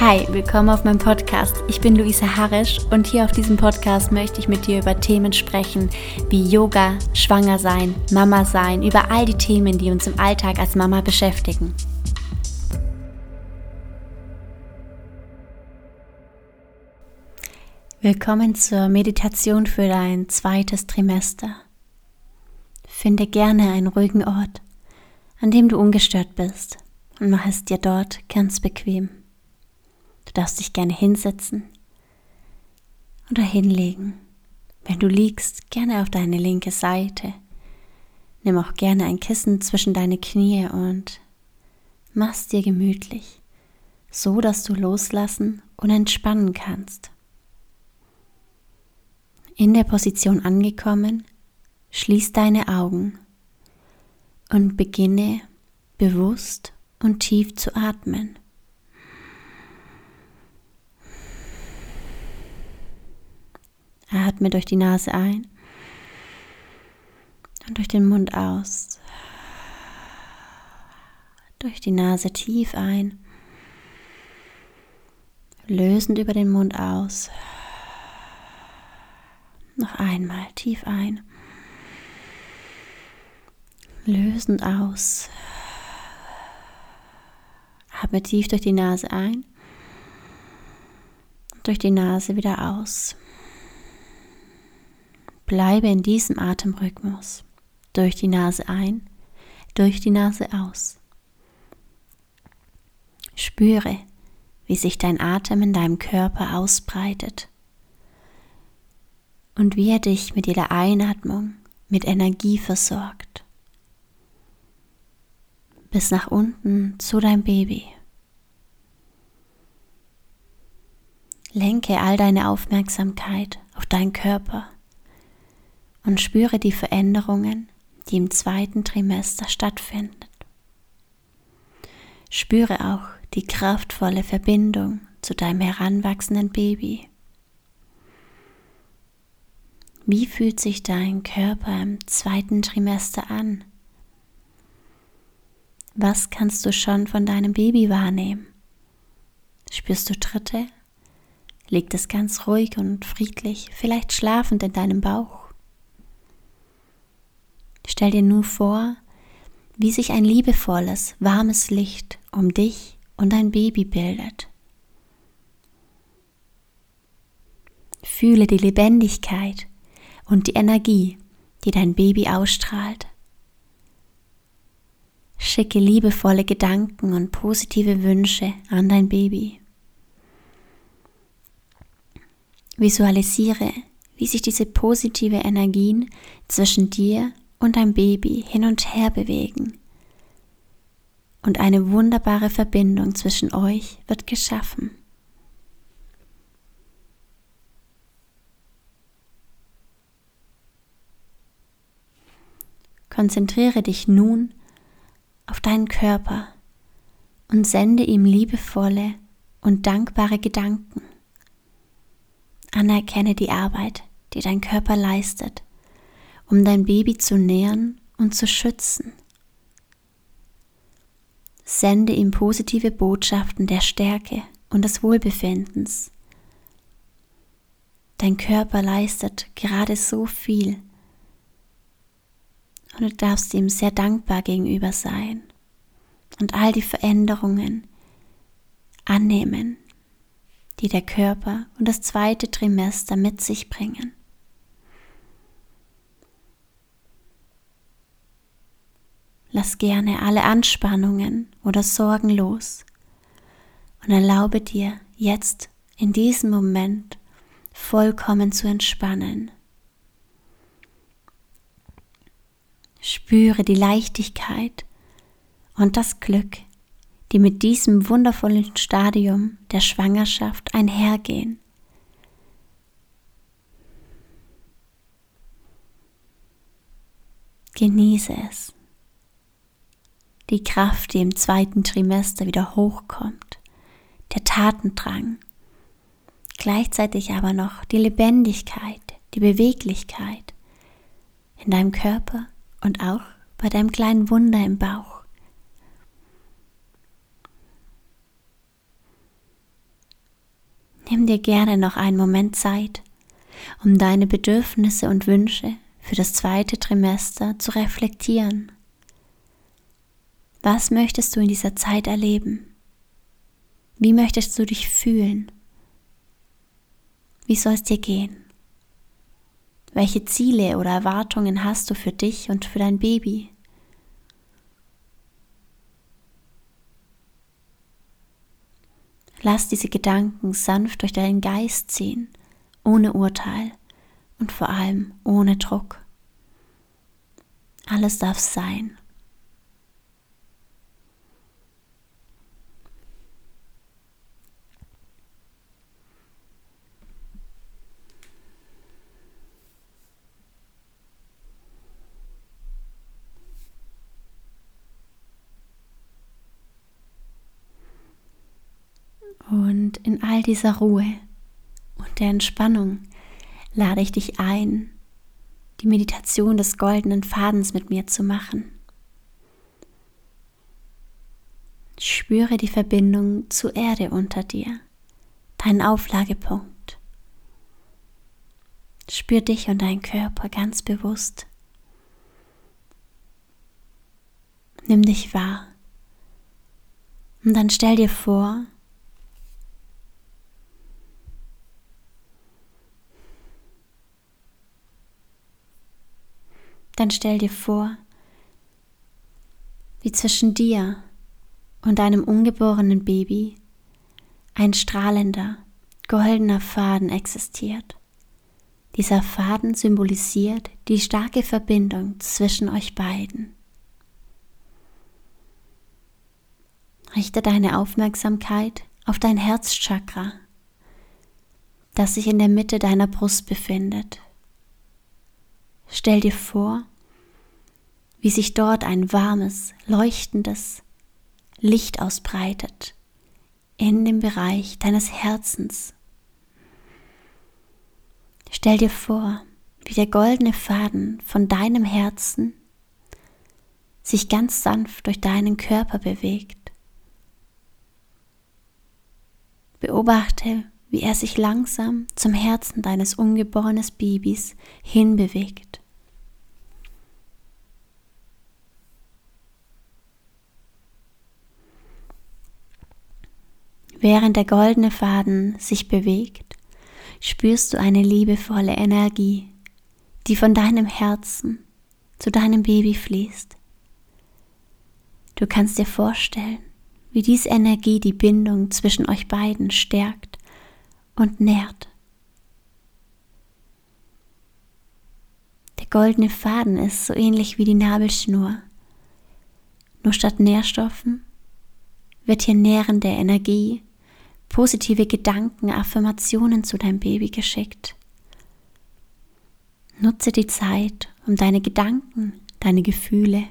Hi, willkommen auf meinem Podcast. Ich bin Luisa Harisch und hier auf diesem Podcast möchte ich mit dir über Themen sprechen wie Yoga, Schwanger sein, Mama sein, über all die Themen, die uns im Alltag als Mama beschäftigen. Willkommen zur Meditation für dein zweites Trimester. Finde gerne einen ruhigen Ort, an dem du ungestört bist und mach es dir dort ganz bequem. Du darfst dich gerne hinsetzen oder hinlegen. Wenn du liegst, gerne auf deine linke Seite. Nimm auch gerne ein Kissen zwischen deine Knie und mach's dir gemütlich, so dass du loslassen und entspannen kannst. In der Position angekommen, schließ deine Augen und beginne bewusst und tief zu atmen. Atme durch die Nase ein und durch den Mund aus. Durch die Nase tief ein, lösend über den Mund aus. Noch einmal tief ein, lösend aus. Atme tief durch die Nase ein durch die Nase wieder aus. Bleibe in diesem Atemrhythmus. Durch die Nase ein, durch die Nase aus. Spüre, wie sich dein Atem in deinem Körper ausbreitet und wie er dich mit jeder Einatmung mit Energie versorgt. Bis nach unten zu deinem Baby. Lenke all deine Aufmerksamkeit auf deinen Körper und spüre die Veränderungen, die im zweiten Trimester stattfinden. Spüre auch die kraftvolle Verbindung zu deinem heranwachsenden Baby. Wie fühlt sich dein Körper im zweiten Trimester an? Was kannst du schon von deinem Baby wahrnehmen? Spürst du Tritte? Liegt es ganz ruhig und friedlich, vielleicht schlafend in deinem Bauch? Stell dir nur vor, wie sich ein liebevolles, warmes Licht um dich und dein Baby bildet. Fühle die Lebendigkeit und die Energie, die dein Baby ausstrahlt. Schicke liebevolle Gedanken und positive Wünsche an dein Baby. Visualisiere, wie sich diese positive Energien zwischen dir und dein Baby hin und her bewegen. Und eine wunderbare Verbindung zwischen euch wird geschaffen. Konzentriere dich nun auf deinen Körper und sende ihm liebevolle und dankbare Gedanken. Anerkenne die Arbeit, die dein Körper leistet um dein Baby zu nähren und zu schützen. Sende ihm positive Botschaften der Stärke und des Wohlbefindens. Dein Körper leistet gerade so viel und du darfst ihm sehr dankbar gegenüber sein und all die Veränderungen annehmen, die der Körper und das zweite Trimester mit sich bringen. Lass gerne alle Anspannungen oder Sorgen los und erlaube dir jetzt in diesem Moment vollkommen zu entspannen. Spüre die Leichtigkeit und das Glück, die mit diesem wundervollen Stadium der Schwangerschaft einhergehen. Genieße es die Kraft, die im zweiten Trimester wieder hochkommt, der Tatendrang, gleichzeitig aber noch die Lebendigkeit, die Beweglichkeit in deinem Körper und auch bei deinem kleinen Wunder im Bauch. Nimm dir gerne noch einen Moment Zeit, um deine Bedürfnisse und Wünsche für das zweite Trimester zu reflektieren. Was möchtest du in dieser Zeit erleben? Wie möchtest du dich fühlen? Wie soll es dir gehen? Welche Ziele oder Erwartungen hast du für dich und für dein Baby? Lass diese Gedanken sanft durch deinen Geist ziehen, ohne Urteil und vor allem ohne Druck. Alles darf sein. Und in all dieser Ruhe und der Entspannung lade ich dich ein, die Meditation des goldenen Fadens mit mir zu machen. Spüre die Verbindung zur Erde unter dir, deinen Auflagepunkt. Spür dich und deinen Körper ganz bewusst. Nimm dich wahr. Und dann stell dir vor, dann stell dir vor, wie zwischen dir und deinem ungeborenen Baby ein strahlender, goldener Faden existiert. Dieser Faden symbolisiert die starke Verbindung zwischen euch beiden. Richte deine Aufmerksamkeit auf dein Herzchakra, das sich in der Mitte deiner Brust befindet. Stell dir vor, wie sich dort ein warmes, leuchtendes Licht ausbreitet in dem Bereich deines Herzens. Stell dir vor, wie der goldene Faden von deinem Herzen sich ganz sanft durch deinen Körper bewegt. Beobachte, wie er sich langsam zum Herzen deines ungeborenen Babys hinbewegt. Während der goldene Faden sich bewegt, spürst du eine liebevolle Energie, die von deinem Herzen zu deinem Baby fließt. Du kannst dir vorstellen, wie diese Energie die Bindung zwischen euch beiden stärkt und nährt. Der goldene Faden ist so ähnlich wie die Nabelschnur. Nur statt Nährstoffen wird hier nährende Energie positive Gedanken, Affirmationen zu deinem Baby geschickt. Nutze die Zeit, um deine Gedanken, deine Gefühle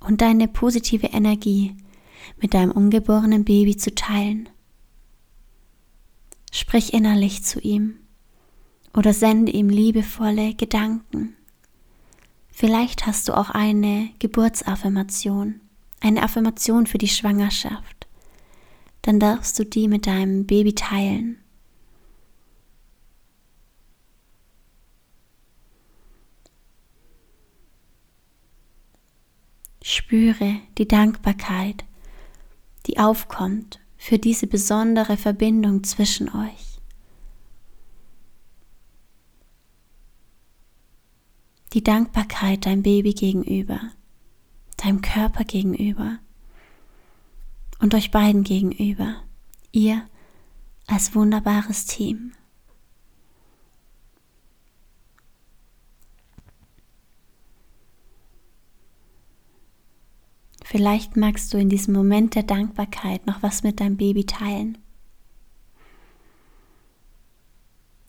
und deine positive Energie mit deinem ungeborenen Baby zu teilen. Sprich innerlich zu ihm oder sende ihm liebevolle Gedanken. Vielleicht hast du auch eine Geburtsaffirmation, eine Affirmation für die Schwangerschaft dann darfst du die mit deinem Baby teilen. Spüre die Dankbarkeit, die aufkommt für diese besondere Verbindung zwischen euch. Die Dankbarkeit deinem Baby gegenüber, deinem Körper gegenüber und euch beiden gegenüber, ihr als wunderbares Team. Vielleicht magst du in diesem Moment der Dankbarkeit noch was mit deinem Baby teilen.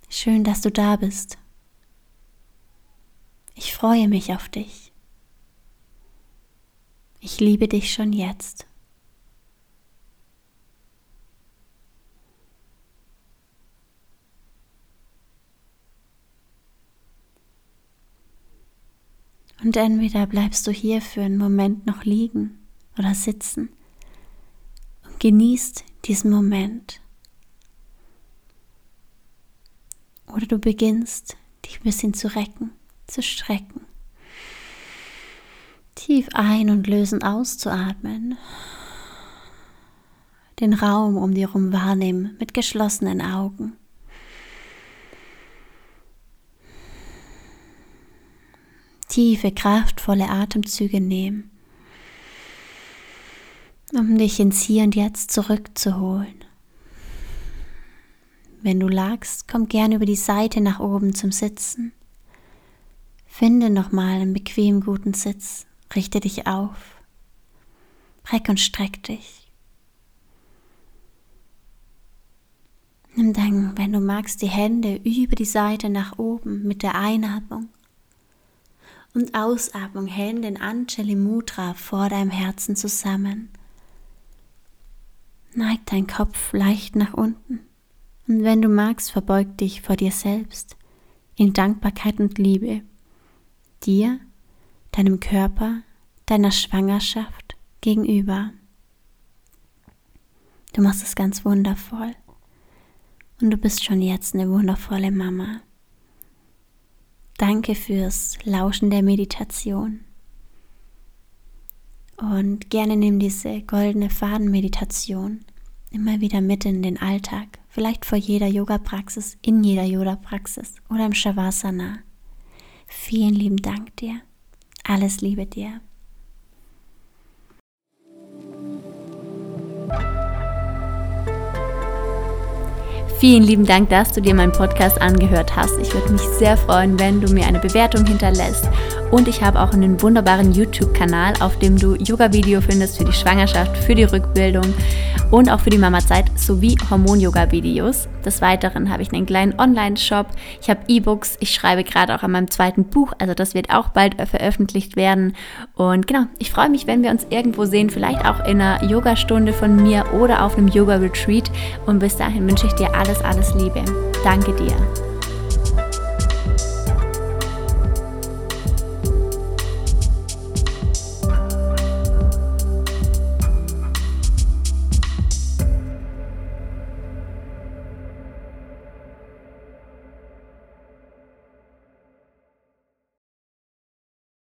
Schön, dass du da bist. Ich freue mich auf dich. Ich liebe dich schon jetzt. Und entweder bleibst du hier für einen Moment noch liegen oder sitzen und genießt diesen Moment. Oder du beginnst, dich ein bisschen zu recken, zu strecken. Tief ein- und lösen auszuatmen. Den Raum um dir herum wahrnehmen mit geschlossenen Augen. Tiefe, kraftvolle Atemzüge nehmen, um dich ins Hier und Jetzt zurückzuholen. Wenn du lagst, komm gern über die Seite nach oben zum Sitzen. Finde nochmal einen bequem guten Sitz, richte dich auf, reck und streck dich. Nimm dann, wenn du magst, die Hände über die Seite nach oben mit der Einatmung und Ausatmung Hände in Anjali Mudra vor deinem Herzen zusammen. Neig dein Kopf leicht nach unten. Und wenn du magst, verbeug dich vor dir selbst in Dankbarkeit und Liebe, dir, deinem Körper, deiner Schwangerschaft gegenüber. Du machst es ganz wundervoll und du bist schon jetzt eine wundervolle Mama. Danke fürs Lauschen der Meditation. Und gerne nimm diese goldene Fadenmeditation immer wieder mit in den Alltag, vielleicht vor jeder Yoga-Praxis, in jeder Yoga-Praxis oder im Shavasana. Vielen lieben Dank dir. Alles Liebe dir. Vielen lieben Dank, dass du dir meinen Podcast angehört hast. Ich würde mich sehr freuen, wenn du mir eine Bewertung hinterlässt. Und ich habe auch einen wunderbaren YouTube-Kanal, auf dem du Yoga-Video findest für die Schwangerschaft, für die Rückbildung und auch für die Mama-Zeit sowie Hormon-Yoga-Videos. Des Weiteren habe ich einen kleinen Online-Shop. Ich habe E-Books. Ich schreibe gerade auch an meinem zweiten Buch. Also das wird auch bald veröffentlicht werden. Und genau, ich freue mich, wenn wir uns irgendwo sehen. Vielleicht auch in einer Yogastunde von mir oder auf einem Yoga-Retreat. Und bis dahin wünsche ich dir alles alles, alles Liebe. Danke dir.